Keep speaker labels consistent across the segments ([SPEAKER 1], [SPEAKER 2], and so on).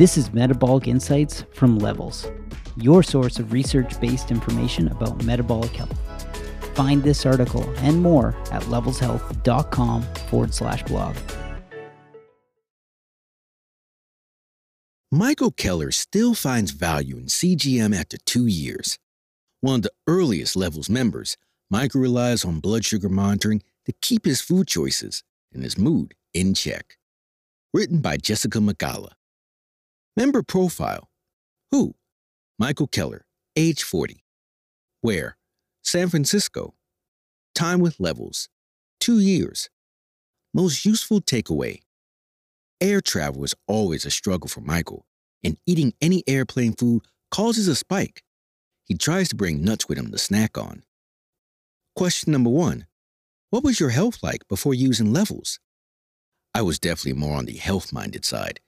[SPEAKER 1] This is Metabolic Insights from Levels, your source of research based information about metabolic health. Find this article and more at levelshealth.com forward slash blog.
[SPEAKER 2] Michael Keller still finds value in CGM after two years. One of the earliest Levels members, Michael relies on blood sugar monitoring to keep his food choices and his mood in check. Written by Jessica Magala. Member profile Who? Michael Keller, age 40. Where? San Francisco. Time with levels. Two years. Most useful takeaway. Air travel is always a struggle for Michael, and eating any airplane food causes a spike. He tries to bring nuts with him to snack on. Question number one What was your health like before using levels? I was definitely more on the health minded side.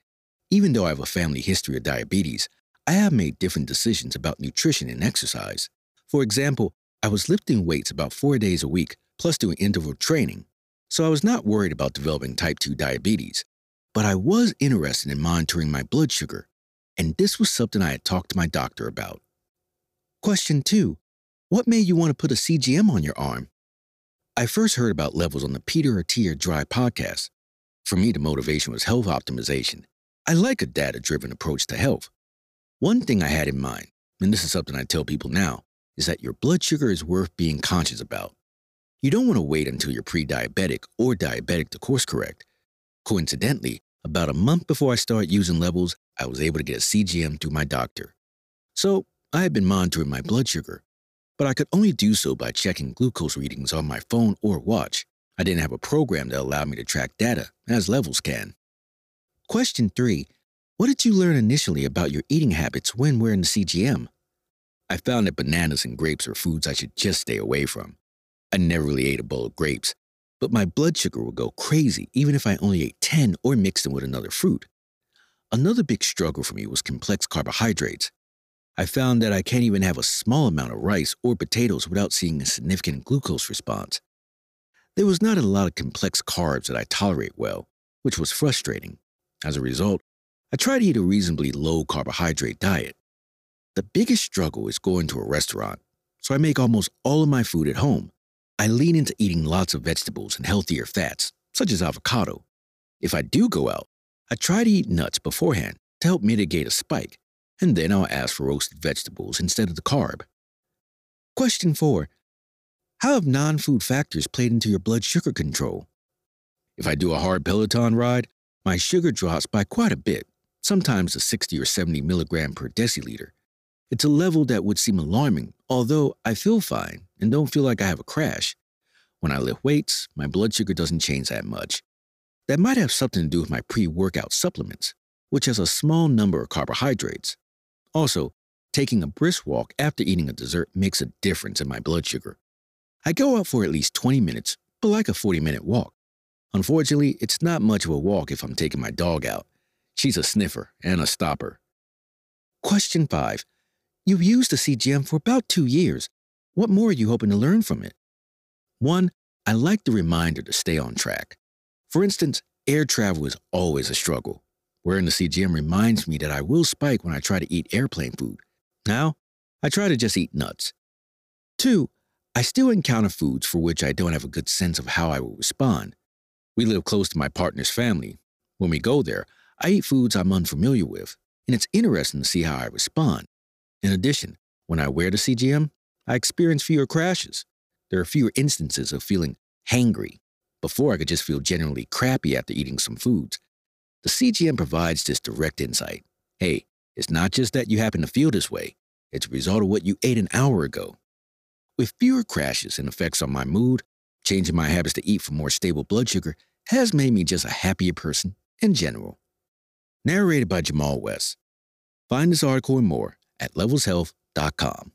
[SPEAKER 2] Even though I have a family history of diabetes, I have made different decisions about nutrition and exercise. For example, I was lifting weights about four days a week, plus doing interval training, so I was not worried about developing type 2 diabetes. But I was interested in monitoring my blood sugar, and this was something I had talked to my doctor about. Question 2 What made you want to put a CGM on your arm? I first heard about levels on the Peter Attia Drive podcast. For me, the motivation was health optimization. I like a data driven approach to health. One thing I had in mind, and this is something I tell people now, is that your blood sugar is worth being conscious about. You don't want to wait until you're pre diabetic or diabetic to course correct. Coincidentally, about a month before I started using levels, I was able to get a CGM through my doctor. So I had been monitoring my blood sugar, but I could only do so by checking glucose readings on my phone or watch. I didn't have a program that allowed me to track data, as levels can. Question 3. What did you learn initially about your eating habits when wearing the CGM? I found that bananas and grapes are foods I should just stay away from. I never really ate a bowl of grapes, but my blood sugar would go crazy even if I only ate 10 or mixed them with another fruit. Another big struggle for me was complex carbohydrates. I found that I can't even have a small amount of rice or potatoes without seeing a significant glucose response. There was not a lot of complex carbs that I tolerate well, which was frustrating. As a result, I try to eat a reasonably low carbohydrate diet. The biggest struggle is going to a restaurant, so I make almost all of my food at home. I lean into eating lots of vegetables and healthier fats, such as avocado. If I do go out, I try to eat nuts beforehand to help mitigate a spike, and then I'll ask for roasted vegetables instead of the carb. Question 4. How have non food factors played into your blood sugar control? If I do a hard Peloton ride, my sugar drops by quite a bit, sometimes to 60 or 70 milligram per deciliter. It's a level that would seem alarming, although I feel fine and don't feel like I have a crash. When I lift weights, my blood sugar doesn't change that much. That might have something to do with my pre workout supplements, which has a small number of carbohydrates. Also, taking a brisk walk after eating a dessert makes a difference in my blood sugar. I go out for at least 20 minutes, but like a 40 minute walk. Unfortunately, it's not much of a walk if I'm taking my dog out. She's a sniffer and a stopper. Question 5 You've used the CGM for about two years. What more are you hoping to learn from it? One, I like the reminder to stay on track. For instance, air travel is always a struggle. Wearing the CGM reminds me that I will spike when I try to eat airplane food. Now, I try to just eat nuts. Two, I still encounter foods for which I don't have a good sense of how I will respond. We live close to my partner's family. When we go there, I eat foods I'm unfamiliar with, and it's interesting to see how I respond. In addition, when I wear the CGM, I experience fewer crashes. There are fewer instances of feeling hangry. Before, I could just feel generally crappy after eating some foods. The CGM provides this direct insight. Hey, it's not just that you happen to feel this way, it's a result of what you ate an hour ago. With fewer crashes and effects on my mood, changing my habits to eat for more stable blood sugar has made me just a happier person in general. Narrated by Jamal West. Find this article and more at levelshealth.com.